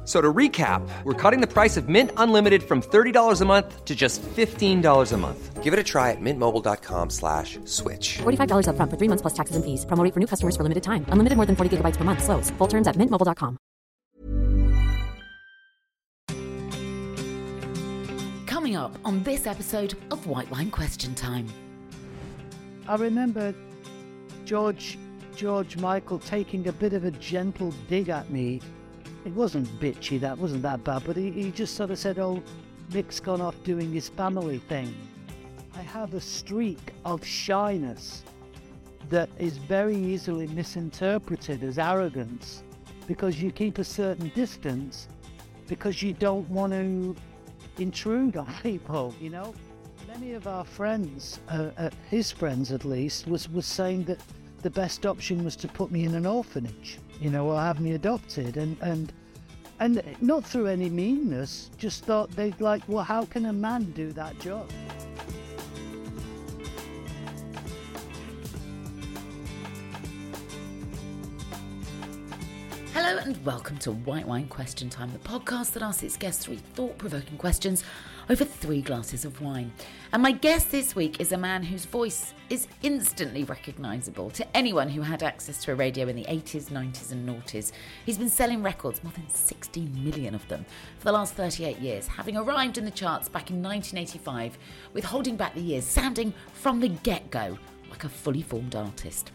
F- So to recap, we're cutting the price of Mint Unlimited from $30 a month to just $15 a month. Give it a try at mintmobile.com slash switch. $45 upfront for three months plus taxes and fees. Promo rate for new customers for limited time. Unlimited more than 40 gigabytes per month. Slows. Full terms at mintmobile.com. Coming up on this episode of White Wine Question Time. I remember George George Michael taking a bit of a gentle dig at me. It wasn't bitchy, that wasn't that bad, but he, he just sort of said, Oh, Mick's gone off doing his family thing. I have a streak of shyness that is very easily misinterpreted as arrogance because you keep a certain distance because you don't want to intrude on people, you know? Many of our friends, uh, uh, his friends at least, was, was saying that the best option was to put me in an orphanage, you know, or have me adopted. And, and, and not through any meanness, just thought they'd like, well, how can a man do that job? Hello and welcome to White Wine Question Time, the podcast that asks its guests three thought provoking questions over three glasses of wine. And my guest this week is a man whose voice is instantly recognisable to anyone who had access to a radio in the 80s, 90s, and noughties. He's been selling records, more than 16 million of them, for the last 38 years, having arrived in the charts back in 1985 with Holding Back the Years, sounding from the get go like a fully formed artist.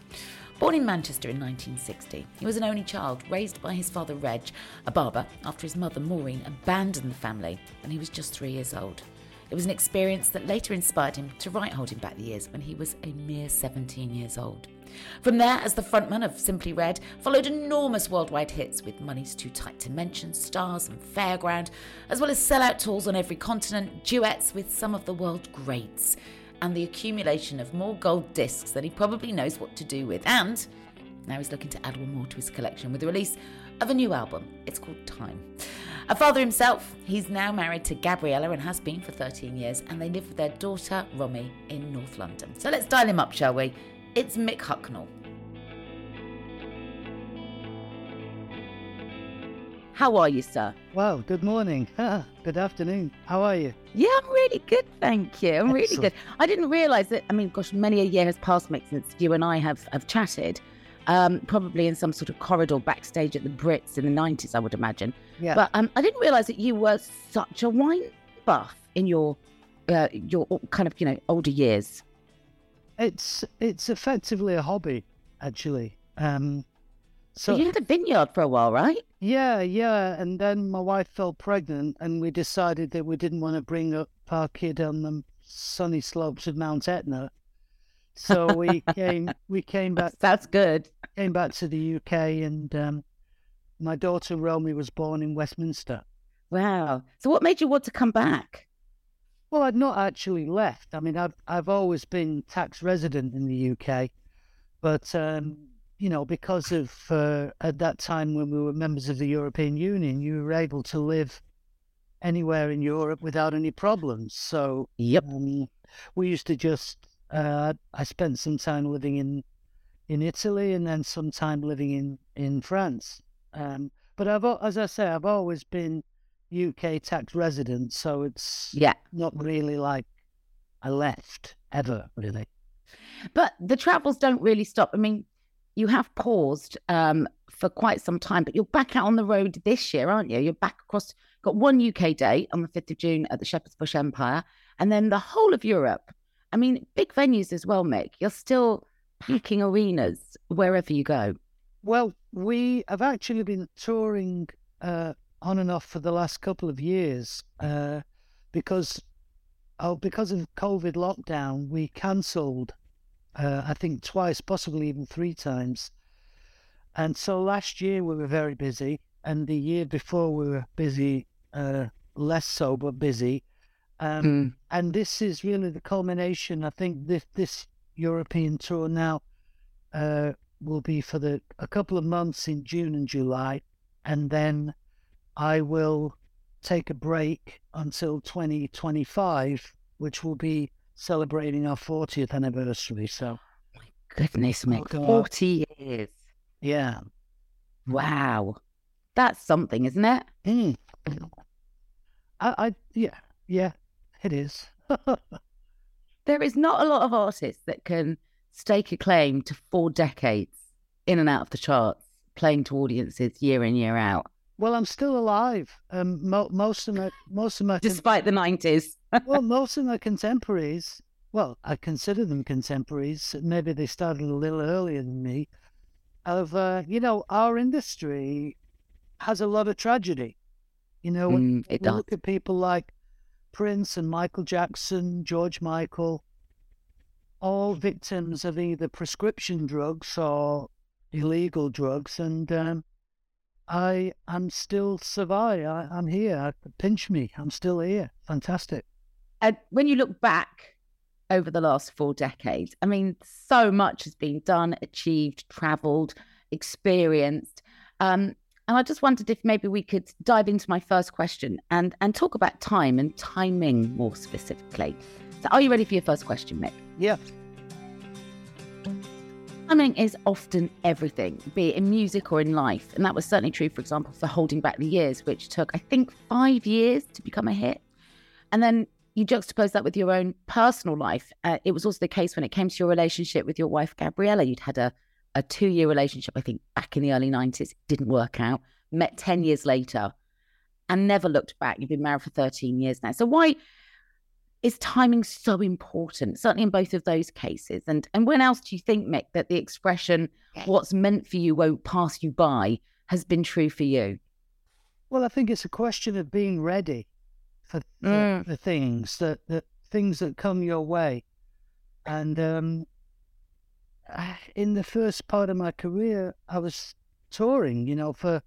Born in Manchester in 1960, he was an only child raised by his father Reg, a barber, after his mother Maureen abandoned the family when he was just three years old. It was an experience that later inspired him to write Holding Back the Years when he was a mere 17 years old. From there, as the frontman of Simply Red, followed enormous worldwide hits with Money's Too Tight to Mention, Stars and Fairground, as well as sellout tours on every continent, duets with some of the world greats and the accumulation of more gold discs than he probably knows what to do with. And now he's looking to add one more to his collection with the release of a new album. It's called Time. A father himself, he's now married to Gabriella and has been for 13 years, and they live with their daughter Romy in North London. So let's dial him up, shall we? It's Mick Hucknall. How are you, sir? Wow, good morning. good afternoon. How are you? Yeah, I'm really good, thank you. I'm really good. I didn't realise that. I mean, gosh, many a year has passed, Mick, since you and I have have chatted. Um, probably in some sort of corridor backstage at the Brits in the '90s, I would imagine. Yeah. But um, I didn't realise that you were such a wine buff in your uh, your kind of you know older years. It's it's effectively a hobby, actually. Um, So so you had a vineyard for a while, right? yeah, yeah, and then my wife fell pregnant, and we decided that we didn't want to bring up our kid on the sunny slopes of Mount Etna. So we came we came back That's good. came back to the UK, and um, my daughter Romy was born in Westminster. Wow. So what made you want to come back? Well, I'd not actually left. I mean, I've I've always been tax resident in the UK, but um, you know, because of uh, at that time when we were members of the European Union, you were able to live anywhere in Europe without any problems. So Yep. um, we used to just. Uh, I spent some time living in in Italy and then some time living in in France. Um, but I've, as I say, I've always been UK tax resident, so it's Yeah. not really like I left ever, really. But the travels don't really stop. I mean, you have paused um, for quite some time, but you're back out on the road this year, aren't you? You're back across, got one UK day on the 5th of June at the Shepherd's Bush Empire, and then the whole of Europe. I mean, big venues as well, Mick. You're still packing arenas wherever you go. Well, we have actually been touring uh, on and off for the last couple of years uh, because oh, because of COVID lockdown, we cancelled. Uh, I think twice, possibly even three times. And so last year we were very busy, and the year before we were busy, uh, less so but busy. Um, Mm. and this is really the culmination. I think this this European tour now uh, will be for the a couple of months in June and July, and then I will take a break until 2025, which will be celebrating our 40th anniversary. So my Goodness, Mick. Oh, God. 40 years. yeah, Wow. That's something, isn't it? Mm. I, I yeah yeah it is. There is not a lot of artists that can stake a claim to four decades in and out of the charts, playing to audiences year in, year out, well, I'm still alive. Um, mo- most of my most of my con- despite the 90s. well, most of my contemporaries, well, I consider them contemporaries. Maybe they started a little earlier than me. Of uh, you know, our industry has a lot of tragedy. You know, when Mm, it we does. look at people like Prince and Michael Jackson, George Michael, all victims of either prescription drugs or illegal drugs, and um, I am still survive. I, I'm here. Pinch me. I'm still here. Fantastic. And when you look back over the last four decades, I mean, so much has been done, achieved, traveled, experienced. Um, and I just wondered if maybe we could dive into my first question and, and talk about time and timing more specifically. So, are you ready for your first question, Mick? Yeah. Timing is often everything, be it in music or in life. And that was certainly true, for example, for Holding Back the Years, which took, I think, five years to become a hit. And then you juxtapose that with your own personal life. Uh, it was also the case when it came to your relationship with your wife, Gabriella. You'd had a, a two year relationship, I think, back in the early 90s. Didn't work out. Met 10 years later and never looked back. You've been married for 13 years now. So, why is timing so important, certainly in both of those cases? And, and when else do you think, Mick, that the expression, what's meant for you won't pass you by, has been true for you? Well, I think it's a question of being ready for the, Mm. the things that, that things that come your way. And um, in the first part of my career, I was touring. You know, for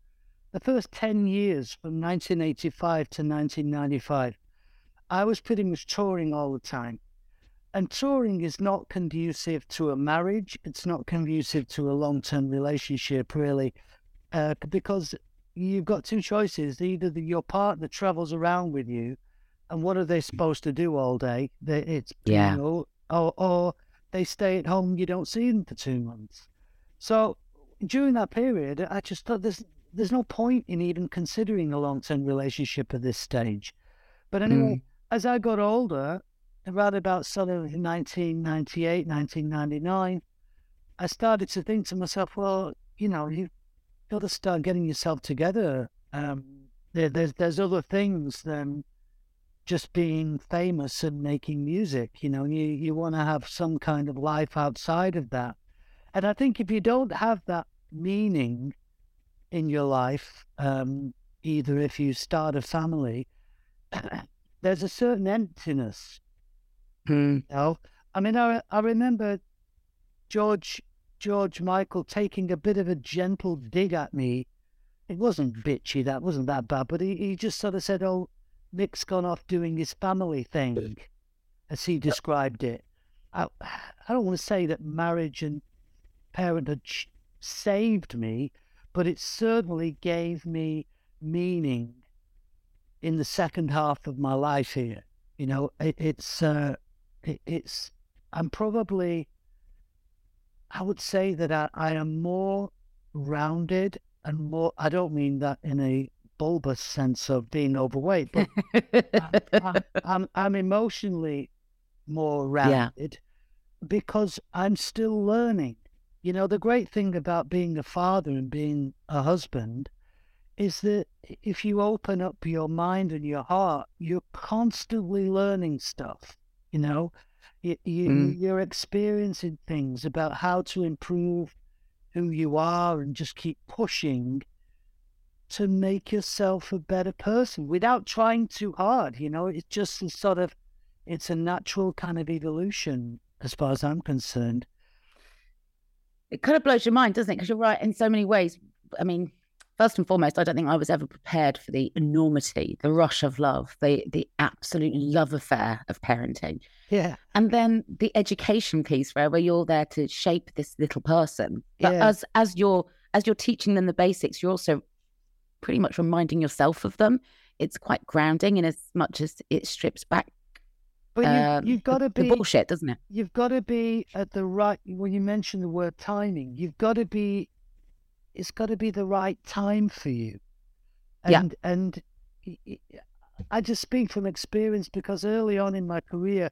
the first ten years, from 1985 to 1995, I was pretty much touring all the time. And touring is not conducive to a marriage. It's not conducive to a long-term relationship, really, uh, because you've got two choices. Either the, your partner travels around with you, and what are they supposed to do all day? They, it's Yeah. you know, or, or they stay at home. You don't see them for two months. So during that period, I just thought there's there's no point in even considering a long term relationship at this stage. But anyway, as I got older, around about sort of 1998, 1999, I started to think to myself, well, you know, you've got to start getting yourself together. Um, there, there's there's other things than just being famous and making music. You know, you you want to have some kind of life outside of that. And I think if you don't have that meaning in your life, um, either if you start a family, there's a certain emptiness. Hmm. You know? I mean, I I remember George George Michael taking a bit of a gentle dig at me. It wasn't bitchy, that wasn't that bad, but he, he just sort of said, "Oh, Mick's gone off doing his family thing," as he described it. I I don't want to say that marriage and parenthood saved me, but it certainly gave me meaning in the second half of my life here. You know, it, it's uh, it, it's I'm probably I would say that I, I am more rounded and more. I don't mean that in a bulbous sense of being overweight, but I, I, I'm I'm emotionally more rounded because I'm still learning. You know, the great thing about being a father and being a husband is that if you open up your mind and your heart, you're constantly learning stuff. You know, you, you, Mm. you're experiencing things about how to improve who you are and just keep pushing to make yourself a better person without trying too hard. You know, it's just a sort of, it's a natural kind of evolution as far as I'm concerned. it kind of blows your mind, doesn't it? Because you're right in so many ways. I mean, first and foremost, I don't think I was ever prepared for the enormity, the rush of love, the the absolute love affair of parenting, Yeah. and then the education piece, where where you're there to shape this little person. But Yeah. as as you're as you're teaching them the basics, you're also pretty much reminding yourself of them. It's quite grounding in as much as it strips back But um, you, you've got to be the bullshit, doesn't it? you've got to be at the right when you mention the word timing you've got to be it's got to be the right time for you Yeah. and and y- y- i just speak from experience because early on in my career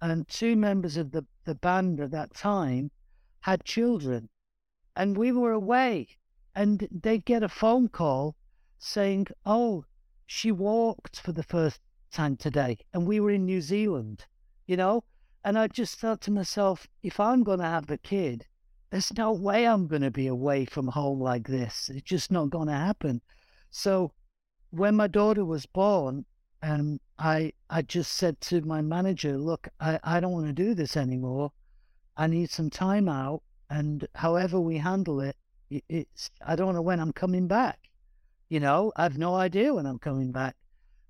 and two members of the the band at that time had children and we were away and they'd get a phone call saying oh she walked for the first time today and we were in new zealand you know and I just thought to myself, if I'm going to have a kid, there's no way I'm going to be away from home like this. It's just not going to happen. So when my daughter was born, um, I I just said to my manager, look, I, I don't want to do this anymore. I need some time out. And however we handle it, it, it's I don't know when I'm coming back. You know, I've no idea when I'm coming back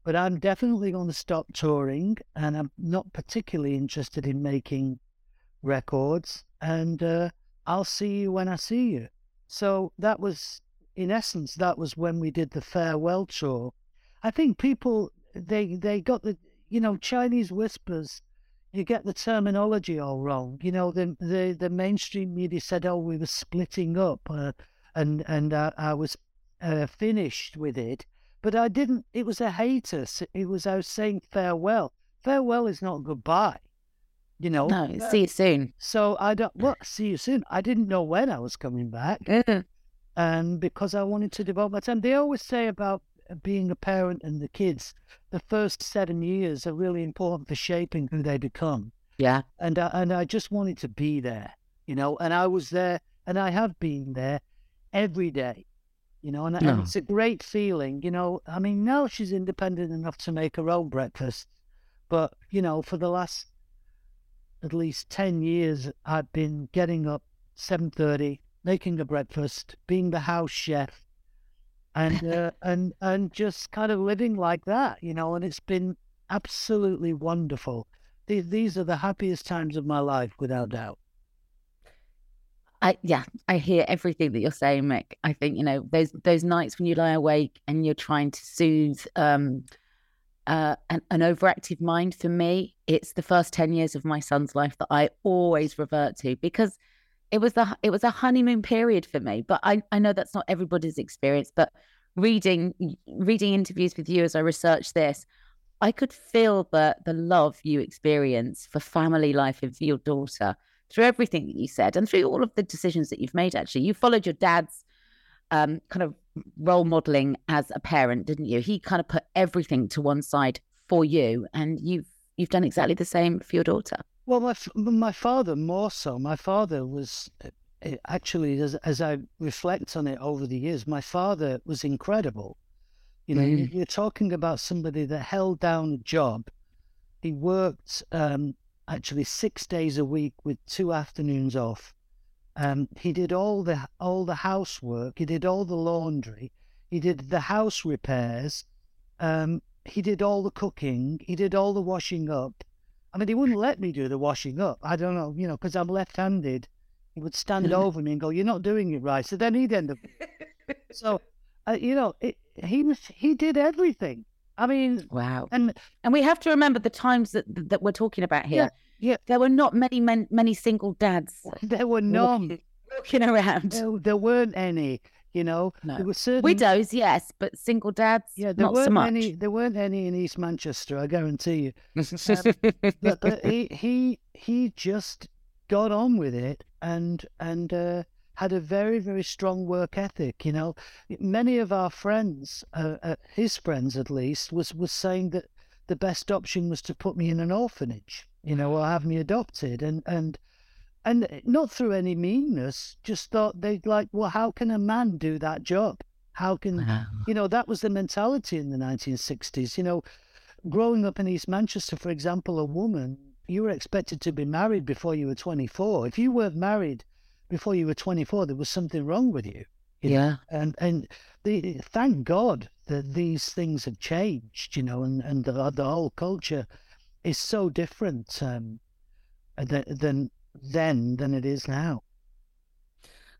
but I'm definitely going to stop touring, and I'm not particularly interested in making records. And uh, I'll see you when I see you. So that was, in essence, that was when we did the farewell tour. I think people they they got the you know Chinese whispers. You get the terminology all wrong. You know the the, the mainstream media said, "Oh, we were splitting up," uh, and and uh, I was uh, finished with it but I didn't. It was a hiatus. It was I was saying farewell. Farewell is not goodbye. You know. No, uh, see you soon. So I don't. Well, see you soon. I didn't know when I was coming back, and because I wanted to devote my time. They always say about uh, being a parent and the kids, the first seven years are really important for shaping who they become. Yeah. And I, and I just wanted to be there, you know. And I was there, and I have been there every day you know, and, and it's a great feeling, you know. I mean, now she's independent enough to make her own breakfast, but you know, for the last at least ten years, I've been getting up seven thirty, making a breakfast, being the house chef, and uh, and and just kind of living like that, you know. And it's been absolutely wonderful. These these are the happiest times of my life, without doubt. I yeah, I hear everything that you're saying, Mick. I think you know those those nights when you lie awake and you're trying to soothe um, uh, an, an overactive mind. For me, it's the first ten years of my son's life that I always revert to because it was the it was a honeymoon period for me. But I I know that's not everybody's experience. But reading reading interviews with you as I researched this, I could feel the the love you experience for family life and for your daughter through everything that you said and through all of the decisions that you've made. Actually, you followed your dad's um, kind of role modeling as a parent, didn't you? He kind of put everything to one side for you, and you've you've done exactly the same for your daughter. Well, my my father more so. My father was uh, uh, actually, as as I reflect on it over the years, my father was incredible. You know, you- you're talking about somebody that held down a job. He worked um, actually six days a week with two afternoons off. Um, he did all the all the housework. He did all the laundry. He did the house repairs. Um, he did all the cooking. He did all the washing up. I mean, he wouldn't let me do the washing up. I don't know, you know, because I'm left-handed. He would stand over me and go, "You're not doing it right." So then he'd end up. so, uh, you know, it, he was he did everything. I mean, Wow. and And we have to remember the times that that we're talking about here. yeah. There were not many men, many single dads there were none. walking, walking around. There, there weren't any. You know, No. there were certain Widows, yes, but single dads, Yeah, there not weren't so much. any. There weren't any in East Manchester. I guarantee you. but, but he he he just got on with it and and uh, had a very very strong work ethic. You know, many of our friends, uh, uh, his friends at least, was was saying that the best option was to put me in an orphanage. You know, or have me adopted, and and and eh, not through any meanness. Just thought they'd like, well, how can a man do that job? How can Wow. you know that was the mentality in the 1960s you know growing up in east manchester for example a woman you were expected to be married before you were 24 if you weren't married before you were 24 there was something wrong with you you know? Yeah. and and the thank god that these things have changed you know and and the, the whole culture is so different um than than then than it is now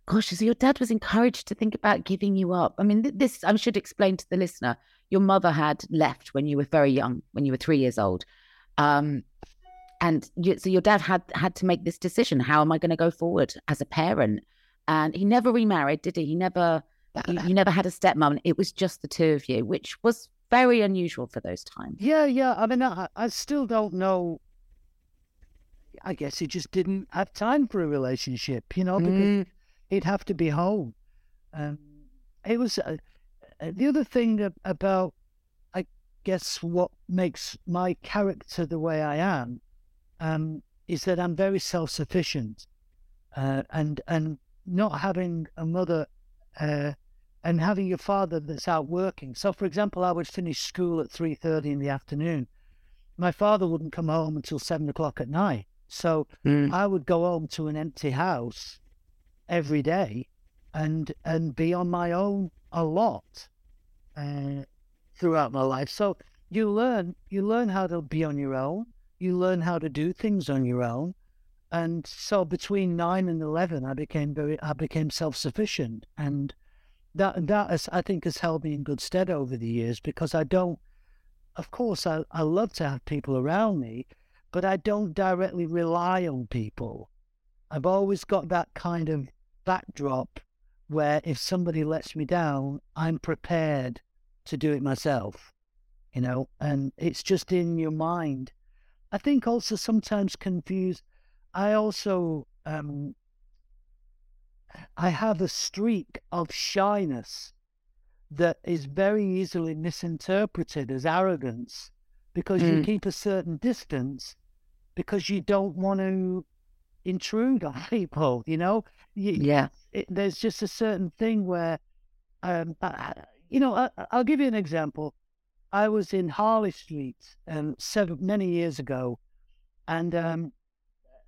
Gosh, so your dad was encouraged to think about giving you up. I mean, this I should explain to the listener. Your mother had left when you were very young, when you were three years old, um, and you, so your dad had had to make this decision: how am I going to go forward as a parent? And he never remarried, did he? He never, you, you never had a stepmom. It was just the two of you, which was very unusual for those times. Yeah, yeah. I mean, I, I still don't know. I guess he just didn't have time for a relationship, you know, because Mm. he'd have to be home. Um, it was uh, uh, the other thing about, I guess, what makes my character the way I am, um, is that I'm very self-sufficient, uh, and and not having a mother, uh, and having your father that's out working. So, for example, I would finish school at three thirty in the afternoon. My father wouldn't come home until seven o'clock at night. So Mm. I would go home to an empty house every day and and be on my own a lot uh, throughout my life. So you learn you learn how to be on your own. You learn how to do things on your own. And so between nine and eleven, I became very I became self sufficient, and that that I think has held me in good stead over the years because I don't. Of course, I, I love to have people around me, but I don't directly rely on people. I've always got that kind of backdrop where if somebody lets me down, I'm prepared to do it myself, you know, and it's just in your mind. I think also sometimes confused. I also, um, I have a streak of shyness that is very easily misinterpreted as arrogance because you Mm. keep a certain distance because you don't want to intrude on people, you know? You, Yeah. it, there's just a certain thing where, um, I, you know, I, I'll give you an example. I was in Harley Street um, seven many years ago, and um,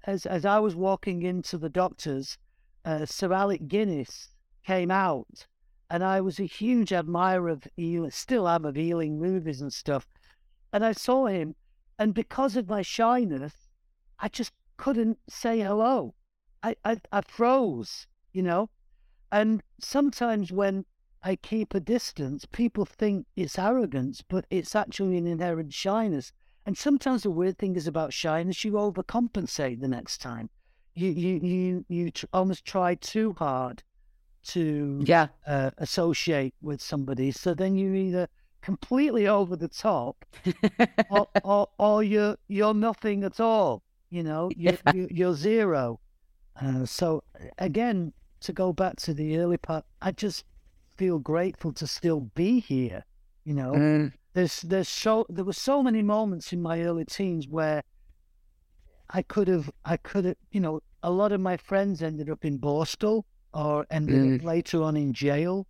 as as I was walking into the doctor's, uh, Sir Alec Guinness came out, and I was a huge admirer of Ealing, still am of Ealing movies and stuff, and I saw him, and because of my shyness, I just couldn't say hello. I, I, I froze, you know? And sometimes when I keep a distance, people think it's arrogance, but it's actually an inherent shyness. And sometimes the weird thing is about shyness, you overcompensate the next time. You you you you tr- almost try too hard to Yeah. uh, associate with somebody, so then you either completely over the top or, or, or you're you're nothing at all. You know, you're, Yeah. you're, you're zero. Uh, so again, to go back to the early part, I just feel grateful to still be here. You know, Mm. there's there's so there were so many moments in my early teens where I could have I could have you know a lot of my friends ended up in Borstal or ended up later on in jail,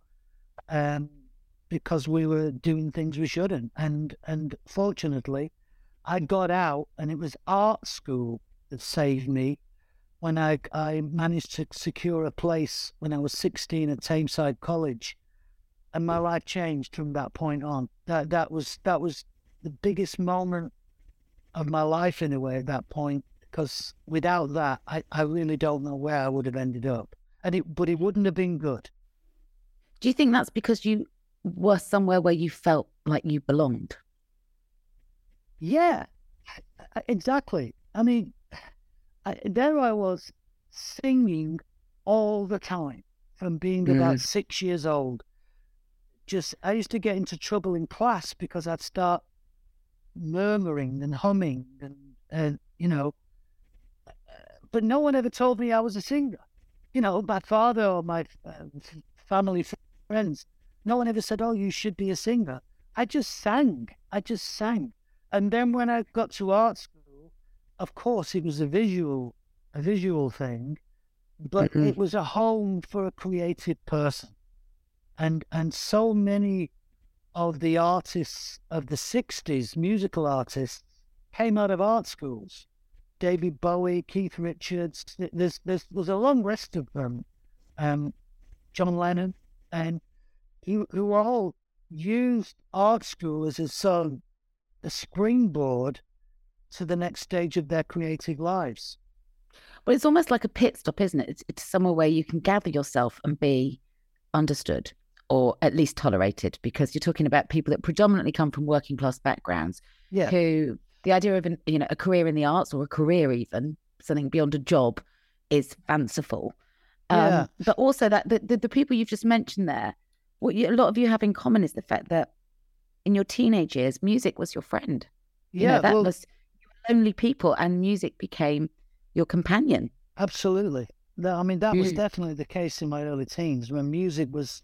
um, because we were doing things we shouldn't. And and fortunately, I got out, and it was art school that saved me when I I managed to secure a place when I was 16 at Tameside College, and my life changed from that point on. That that was that was the biggest moment of my life in a way at that point because without that I, I really don't know where I would have ended up. And it but it wouldn't have been good. Do you think that's because you were somewhere where you felt like you belonged? yeah. Exactly. I mean I, there I was singing all the time from being mm. about six years old. Just I used to get into trouble in class because I'd start murmuring and humming and and you know, but no one ever told me I was a singer. You know, my father or my uh, family friends, no one ever said, "Oh, you should be a singer." I just sang. I just sang. And then when I got to art school, of course, it was a visual, a visual thing, but it was a home for a creative person, and and so many of the artists of the '60s, musical artists, came out of art schools. David Bowie, Keith Richards. th- There's there's there's a long list of them. Um, John Lennon, and who who all used art school as a sort of a springboard to the next stage of their creative lives. Well, it's almost like a pit stop, isn't it? It's, it's somewhere where you can gather yourself and be understood or at least tolerated because you're talking about people that predominantly come from working class backgrounds Yeah, who the idea of an, you know a career in the arts or a career even something beyond a job is fanciful. Um, Yeah. But also that the, the, the people you've just mentioned there, what you, a lot of you have in common is the fact that in your teenage years, music was your friend. You yeah, know, that well, was you were lonely people, and music became your companion. absolutely. No, I mean, that was definitely the case in my early teens when music was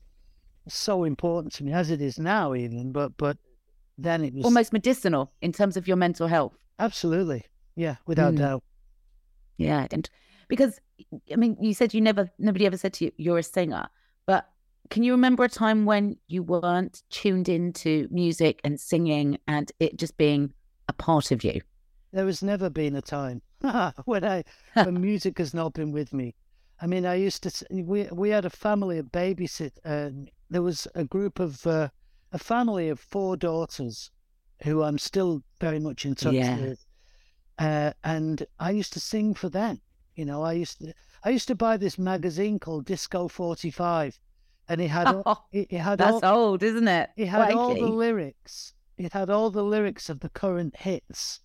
so important to me, as it is now, even. But but then it was almost medicinal in terms of your mental health. absolutely, yeah, without Mm. doubt. Yeah, and because I mean, you said you never, nobody ever said to you you're a singer, but can you remember a time when you weren't tuned into music and singing and it just being a part of you? There has never been a time when I when music has not been with me. I mean, I used to. We we had a family of babysit. Uh, there was a group of uh, a family of four daughters, who I'm still very much in touch Yeah. with. Uh, and I used to sing for them. You know, I used to. I used to buy this magazine called Disco Forty Five, and it had all- Oh, it, it had all, That's old, isn't it? it had all the lyrics. It had all the lyrics of the current hits.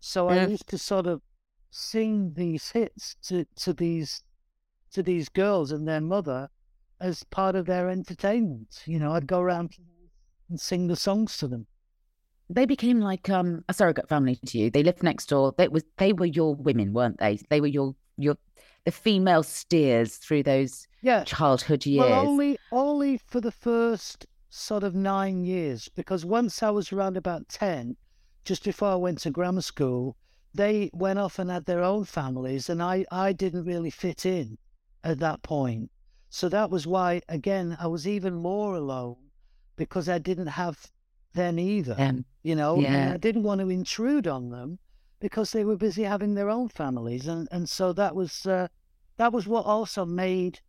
So I Yeah. used to sort of sing these hits to, to these to these girls and their mother as part of their entertainment. You know, I'd go around and sing the songs to them. They became like um, a surrogate family to you. They lived next door. They was they were your women, weren't they? They were your your the female steers through those Yeah. childhood years. Well, only only for the first sort of nine years, because once I was around about ten, just before I went to grammar school, they went off and had their own families, and I I didn't really fit in at that point. So that was why, again, I was even more alone because I didn't have them either. Um, you know, and yeah. I didn't want to intrude on them because they were busy having their own families, and and so that was uh, that was what also made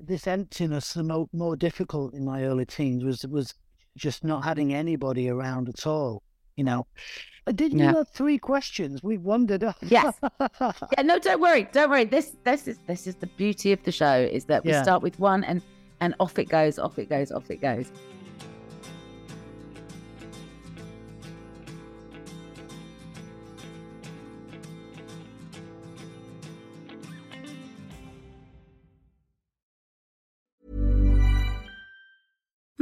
this emptiness the mo- more difficult in my early teens was was just not having anybody around at all. You know, but did you Yeah. have three questions? We wandered off. Yes. yeah, no, don't worry, don't worry. This this is this is the beauty of the show is that we Yeah. start with one and and off it goes, off it goes, off it goes.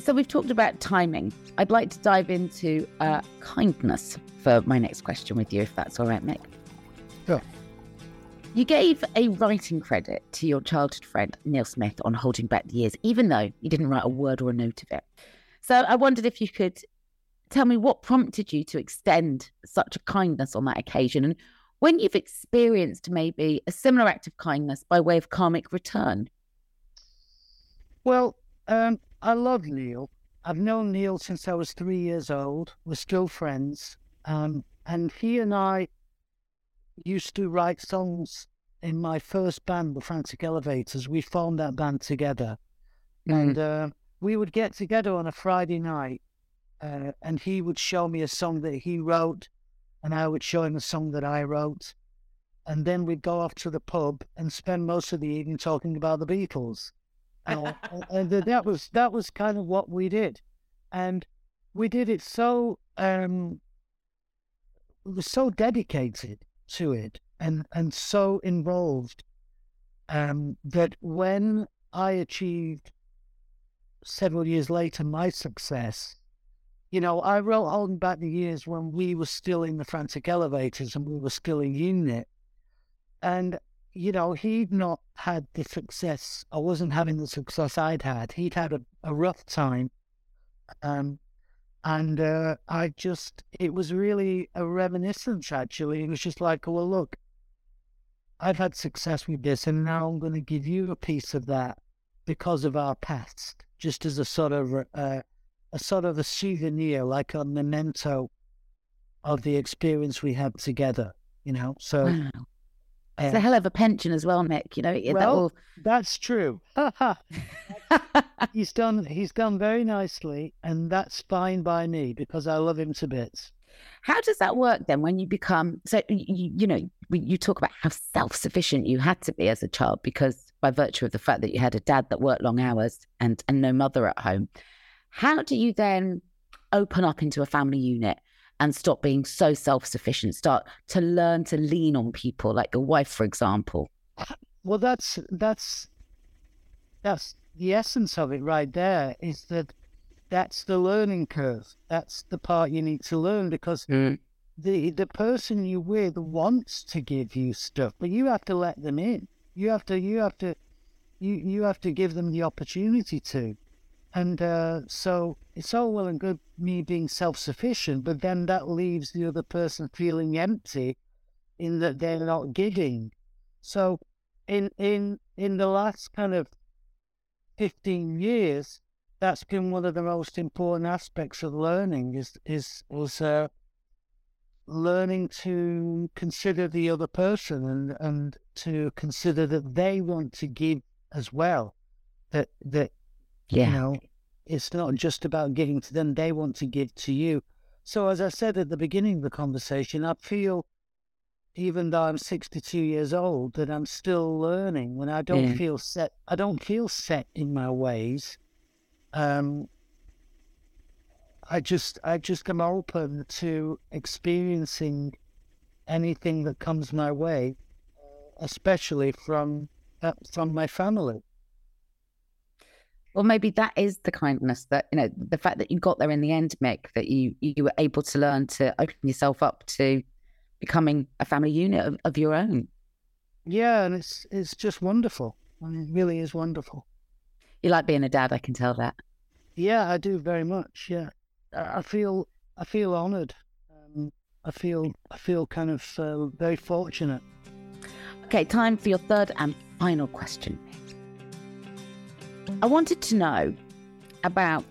So we've talked about timing. I'd like to dive into uh, kindness for my next question with you, if that's all right, Mick. Sure. You gave a writing credit to your childhood friend Neil Smith on Holding Back the Years, even though you didn't write a word or a note of it. So I wondered if you could tell me what prompted you to extend such a kindness on that occasion and when you've experienced maybe a similar act of kindness by way of karmic return. Well, um, I love Neil. I've known Neil since I was three years old. We're still friends. Um, and he and I used to write songs in my first band, the Frantic Elevators. We formed that band together. And uh, we would get together on a Friday night, uh, and he would show me a song that he wrote, and I would show him a song that I wrote. And then we'd go off to the pub and spend most of the evening talking about the Beatles. Uh, and th- that was that was kind of what we did, and we did it so um, were so dedicated to it and and so involved um, that when I achieved several years later my success, you know, I wrote holding back the years when we were still in the frantic elevators and we were still in unit, and you know, he'd not had the success. I wasn't having the success I'd had. He'd had a, a rough time. Um, and uh, I just, it was really a reminiscence, actually. It was just like, well, look, I've had success with this, and now I'm going to give you a piece of that because of our past, just as a sort of uh, a sort of a souvenir, like a memento of the experience we had together. You know, so Wow. It's a hell of a pension as well, Mick. You know, it- that well, will that's true. he's done. He's done very nicely, and that's fine by me because I love him to bits. How does that work then when you become so you, you know you talk about how self-sufficient you had to be as a child because by virtue of the fact that you had a dad that worked long hours and and no mother at home how do you then open up into a family unit and stop being so self-sufficient start to learn to lean on people like your wife for example Well, that's that's that's the essence of it right there. Is that that's the learning curve. That's the part you need to learn because mm. the the person you're with wants to give you stuff, but you have to let them in. You have to you have to you you have to give them the opportunity to. And uh, so it's all well and good me being self sufficient, but then that leaves the other person feeling empty in that they're not giving. So in in in the last kind of fifteen years, that's been one of the most important aspects of learning is is was uh, learning to consider the other person and and to consider that they want to give as well. That that yeah you know, it's not just about giving to them, they want to give to you. So, as I said at the beginning of the conversation, I feel, even though I'm 62 years old, that I'm still learning. When I don't Yeah. feel set, I don't feel set in my ways. Um, I just, I just am open to experiencing anything that comes my way, especially from uh, from my family. Well, maybe that is the kindness that you know the fact that you got there in the end, Mick. That you you were able to learn to open yourself up to becoming a family unit of, of your own. Yeah, and it's it's just wonderful. I mean, it really is wonderful. You like being a dad, I can tell that. Yeah, I do very much. Yeah, I feel I feel honoured. Um, I feel I feel kind of uh, very fortunate. Okay, time for your third and final question. I wanted to know about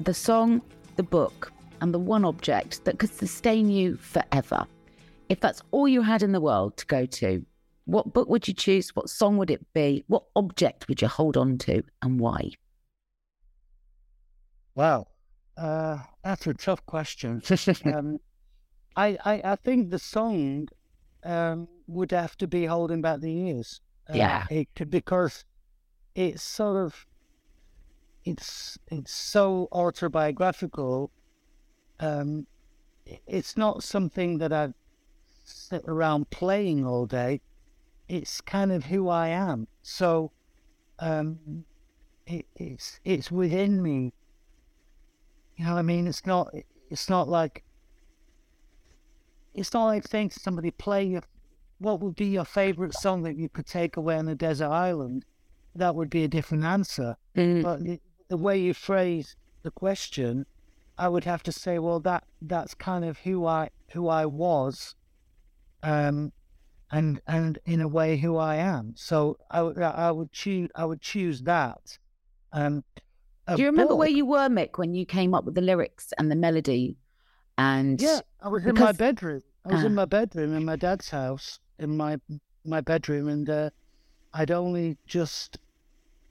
the song, the book, and the one object that could sustain you forever. If that's all you had in the world to go to, what book would you choose? What song would it be? What object would you hold on to, and why? Wow, uh, that's a tough question. um, I, I I think the song um, would have to be holding back the years. Uh, Yeah. it could because it's sort of it's it's so autobiographical. Um, it's not something that I sit around playing all day. It's kind of who I am. So, um, it, it's it's within me. You know what I mean? It's not it's not like it's not like saying to somebody, play your what would be your favorite song that you could take away on a desert island? That would be a different answer. Mm. But the, way you phrase the question, I would have to say, well, that that's kind of who I who I was, um, and and in a way who I am. So I would I would choose I would choose that. Um, Do you remember where you were, Mick, when you came up with the lyrics and the melody? And Yeah, I was in my bedroom. I was in Ah. my bedroom in my dad's house, in my my bedroom, and uh, I'd only just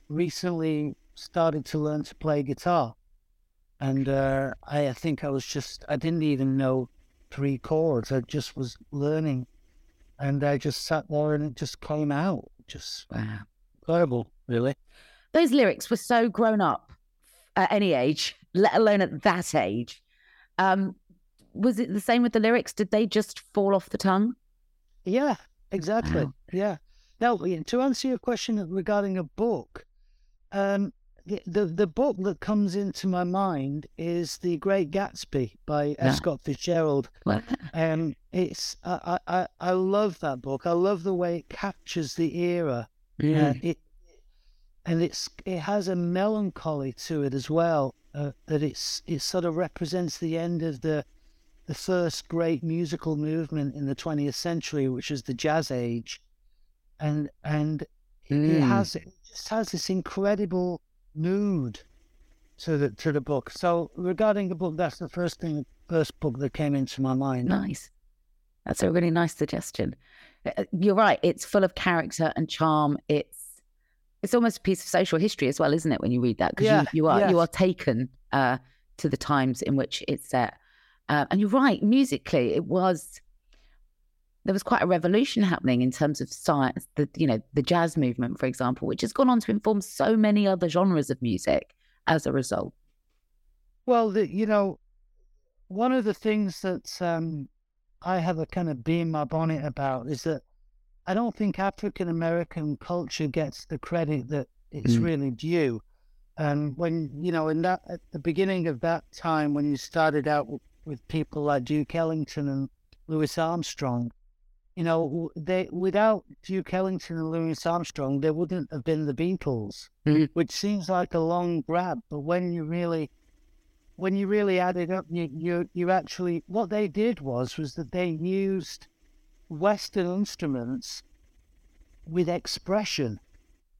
recently started to learn to play guitar, and uh, I, I think I was just I didn't even know three chords. I just was learning, and I just sat there and it just came out. Just wow. incredible, really. those lyrics were so grown up at any age, let alone at that age. Um, was it the same with the lyrics? Did they just fall off the tongue? Yeah, exactly. Wow. Yeah. Now, to answer your question regarding a book, um, the, the book that comes into my mind is The Great Gatsby by F. Yeah. Scott Fitzgerald. Um, it's I, I I- love that book. I love the way it captures the era. Uh, it and it's it has a melancholy to it as well. Uh, that it's it sort of represents the end of the the first great musical movement in the 20th century, which is the jazz age, and and it- it Mm. has it just has this incredible mood to the to the book. So regarding the book, that's the first thing, first book that came into my mind. nice. That's a really nice suggestion. Uh, You're right. It's full of character and charm. It's it's almost a piece of social history as well, isn't it? When you read that, because Yeah, you, you are you are taken uh, to the times in which it's set. Uh, and you're right. Musically, it was there was quite a revolution happening in terms of science. The you know the jazz movement, for example, which has gone on to inform so many other genres of music as a result. Well, the, you know, one of the things that um, I have a kind of bee in my bonnet about is that I don't think African American culture gets the credit that it's Mm. really due. And when you know, in that at the beginning of that time, when you started out with, with people like Duke Ellington and Louis Armstrong, you know, they without Duke Ellington and Louis Armstrong, there wouldn't have been the Beatles, Mhm. which seems like a long grab, but when you really when you really add it up, you, you you actually what they did was was that they used Western instruments with expression,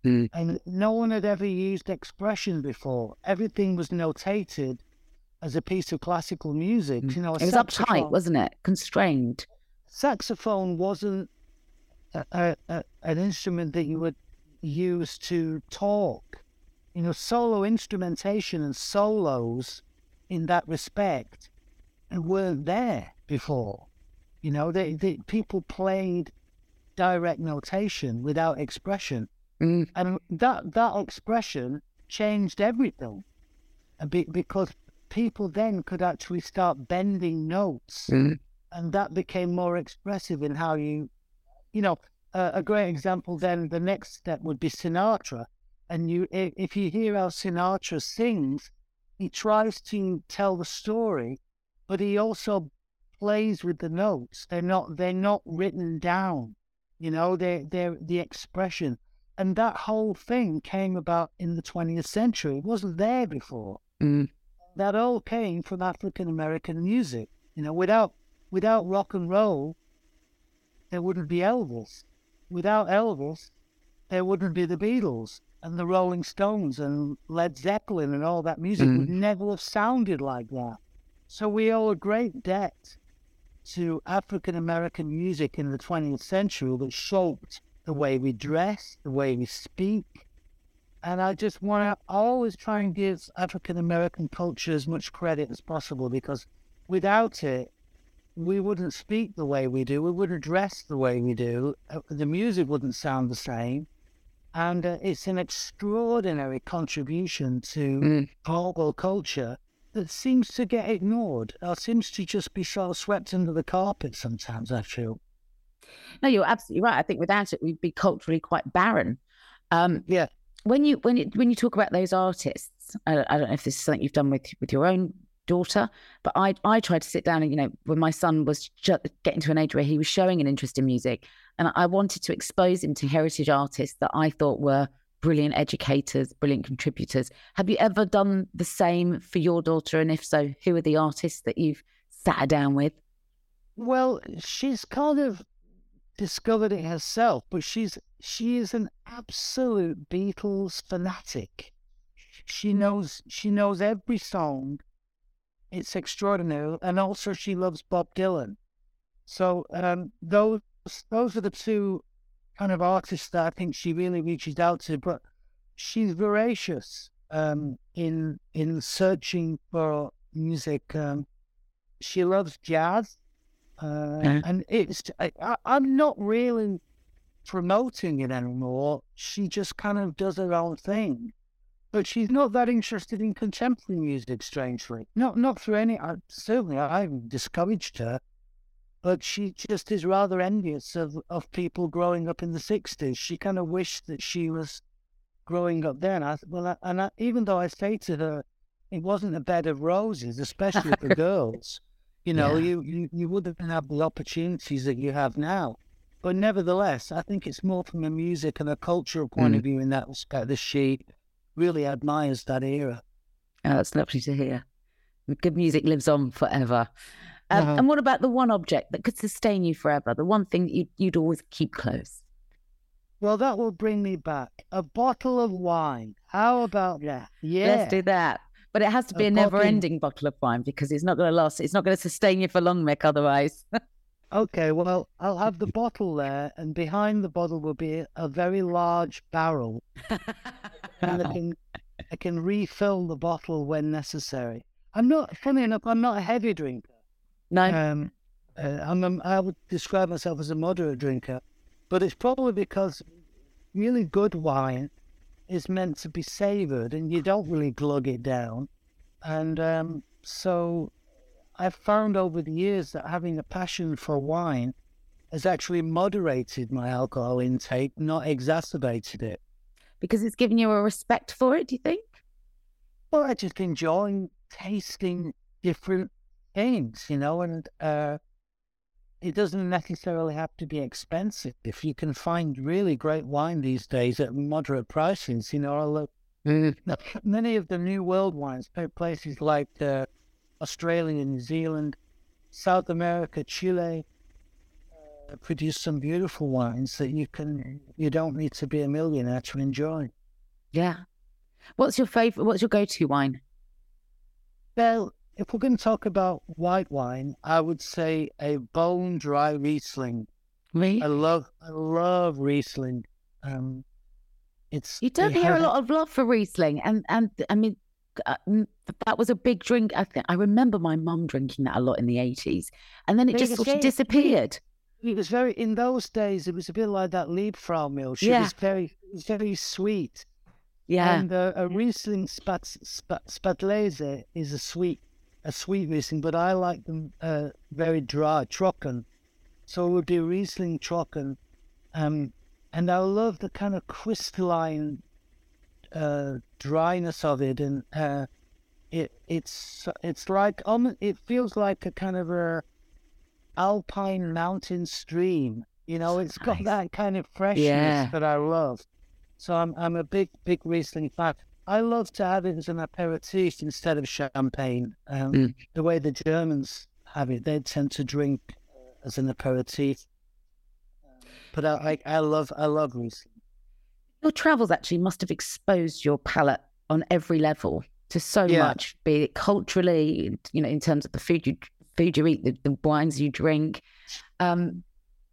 Mm. and no one had ever used expression before. Everything was notated as a piece of classical music. You know, It was uptight, wasn't it? Constrained. Saxophone wasn't a, a, a, an instrument that you would use to talk. You know, solo instrumentation and solos in that respect weren't there before. You know, they, they people played direct notation without expression, Mm. and that that expression changed everything, because people then could actually start bending notes Mm. And that became more expressive in how you, you know, uh, a great example. Then the next step would be Sinatra, and you, if, you hear how Sinatra sings, he tries to tell the story, but he also plays with the notes. They're not they're not written down, you know. They they're the expression, and that whole thing came about in the twentieth century. It wasn't there before Mm. that all came from African American music. You know, without without rock and roll, there wouldn't be Elvis. Without Elvis, there wouldn't be the Beatles and the Rolling Stones and Led Zeppelin and all that music would mm-hmm. never have sounded like that. So we owe a great debt to African American music in the 20th century that shaped the way we dress, the way we speak, And I just want to always try and give African American culture as much credit as possible because without it, we wouldn't speak the way we do, we wouldn't dress the way we do, uh, the music wouldn't sound the same. And uh, it's an extraordinary contribution to Mm. global culture that seems to get ignored or seems to just be sort of swept under the carpet sometimes, I feel. No, you're absolutely right. I think without it, we'd be culturally quite barren. Um, Yeah. when you when you, when you talk about those artists, I, I don't know if this is something you've done with with your own daughter, but I I tried to sit down and you know when my son was getting to an age where he was showing an interest in music, and I wanted to expose him to heritage artists that I thought were brilliant educators, brilliant contributors. Have you ever done the same for your daughter? And if so, who are the artists that you've sat down with? Well, she's kind of discovered it herself, but she's she is an absolute Beatles fanatic. She knows she knows every song. It's extraordinary, and also she loves Bob Dylan. So um, those those are the two kind of artists that I think she really reaches out to. But she's voracious um, in in searching for music. Um, she loves jazz. Uh, Yeah. and it's I, I, I'm not really promoting it anymore. She just kind of does her own thing, but she's not that interested in contemporary music. Strangely, not not through any. I, certainly, I haven't discouraged her, but she just is rather envious of of people growing up in the '60s. She kind of wished that she was growing up then. I well, I, and I, even though I say to her, it wasn't a bed of roses, especially for girls. You know, Yeah. you, you, you wouldn't have the opportunities that you have now. But nevertheless, I think it's more from a music and a cultural point of mm. view in that respect that she really admires that era. Oh, that's lovely to hear. Good music lives on forever. Um, Uh-huh. And what about the one object that could sustain you forever? The one thing that you'd, you'd always keep close? Well, that will bring me back. A bottle of wine. How about that? Yeah. Let's do that. But it has to be a, bottle- never ending bottle of wine because it's not going to last. It's not going to sustain you for long, Mick, otherwise. Okay, well, I'll have the bottle there, and behind the bottle will be a very large barrel, and I can, I can refill the bottle when necessary. I'm not, funny enough, I'm not a heavy drinker. no. Um, uh, I'm a, I would describe myself as a moderate drinker, but it's probably because really good wine is meant to be savoured, and you don't really glug it down. And um, so, I've found over the years that having a passion for wine has actually moderated my alcohol intake, not exacerbated it. because it's given you a respect for it, do you think? Well, I just enjoy tasting different things, you know, and uh, it doesn't necessarily have to be expensive. If you can find really great wine these days at moderate prices, you know, I look, Now, many of the New World wines, places like uh, Australia, New Zealand, South America, Chile, uh, produce some beautiful wines that you can you don't need to be a millionaire to enjoy. Yeah. What's your favorite? What's your go-to wine? Well, if we're going to talk about white wine, I would say a bone dry Riesling. Me? I love I love Riesling. Um, it's You don't hear a lot of love for Riesling, and and I mean uh, mm, that was a big drink. I think I remember my mum drinking that a lot in the eighties, and then it just sort of disappeared. It was very in those days. It was a bit like that Liebfraumilch. It Yeah. was very, very sweet. Yeah, And uh, a Riesling spat, spat, Spatlese is a sweet, a sweet Riesling, but I like them uh, very dry, trocken. So it would be Riesling trocken, um, and I love the kind of crystalline uh, dryness of it, and uh, it it's it's like almost it feels like a kind of a alpine mountain stream. You know, it's got that kind of freshness Yeah. that I love. So I'm I'm a big big Riesling fan. I love to have it as an aperitif instead of champagne. Um, Mm. The way the Germans have it, they tend to drink uh, as an aperitif. But I, I I love I love Riesling. Your travels actually must have exposed your palate on every level to so Yeah. much, be it culturally, you know, in terms of the food you food you eat, the, the wines you drink. Um,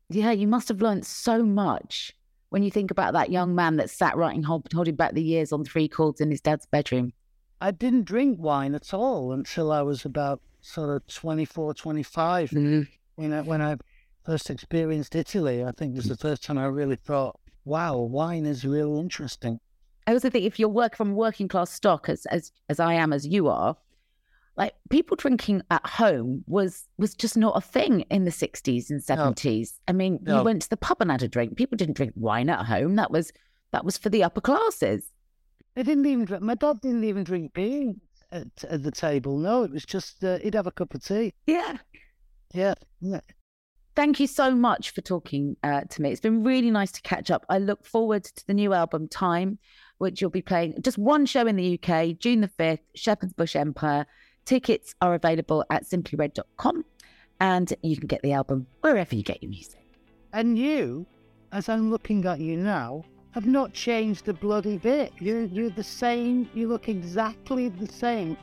yeah, you must have learned so much when you think about that young man that sat writing, hold, holding back the years on three chords in his dad's bedroom? I didn't drink wine at all until I was about sort of 24, 25. Mm. When I, when I first experienced Italy, I think was the first time I really thought, wow, wine is really interesting. I also think if you're work from working class stock as as as I am as you are, like people drinking at home was was just not a thing in the 60s and 70s. I mean, No. you went to the pub and had a drink. People didn't drink wine at home. That was that was for the upper classes. They didn't even drink, my dad didn't even drink beer at, at the table. No, it was just, uh, he'd have a cup of tea. Yeah. Yeah. Thank you so much for talking uh, to me. It's been really nice to catch up. I look forward to the new album Time, which you'll be playing just one show in the UK, June the 5th, Shepherd's Bush Empire. Tickets are available at simplyred.com and you can get the album wherever you get your music. And you, as I'm looking at you now, have not changed a bloody bit. You're, you're the same. You look exactly the same.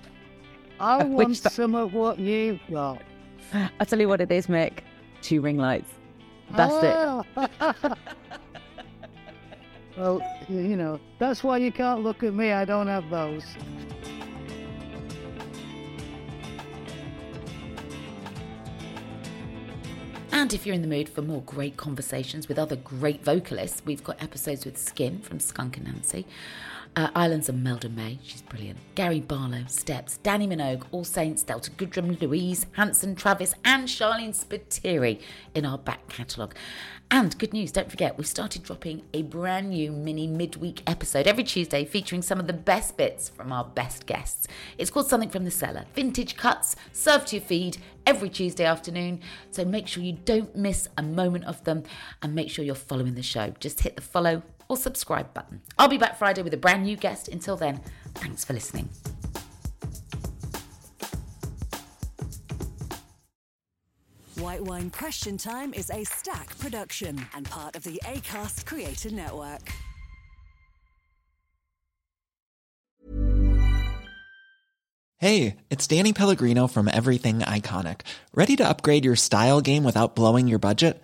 I want some of what you've got. I'll tell you what it is, Mick. Two ring lights. That's it. it. well, you know, that's why you can't look at me. I don't have those. And if you're in the mood for more great conversations with other great vocalists, we've got episodes with Skin from Skunk Anansie, uh, Islands and Imelda May, she's brilliant, Gary Barlow, Steps, Dannii Minogue, All Saints, Delta Goodrem, Louise, Hanson, Travis, and Sharleen Spiteri in our back catalogue. And good news, don't forget, we've started dropping a brand new mini midweek episode every Tuesday featuring some of the best bits from our best guests. It's called Something from the Cellar, vintage cuts served to your feed every Tuesday afternoon. So make sure you don't miss a moment of them and make sure you're following the show. Just hit the follow or subscribe button. I'll be back Friday with a brand new guest. Until then, thanks for listening. White Wine Question Time is Acast production and part of the ACAST Creator Network. Hey, it's Danny Pellegrino from Everything Iconic. Ready to upgrade your style game without blowing your budget?